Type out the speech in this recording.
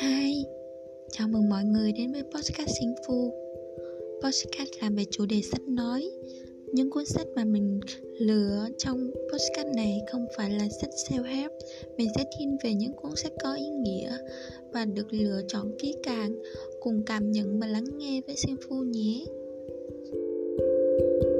Hi, chào mừng mọi người đến với Podcast Sinh Phu. Podcast làm về chủ đề sách nói. Những cuốn sách mà mình lựa trong podcast này không phải là sách self-help. Mình sẽ thiên về những cuốn sách có ý nghĩa Và được lựa chọn kỹ càng Cùng cảm nhận và lắng nghe với Sinh Phu nhé. thank you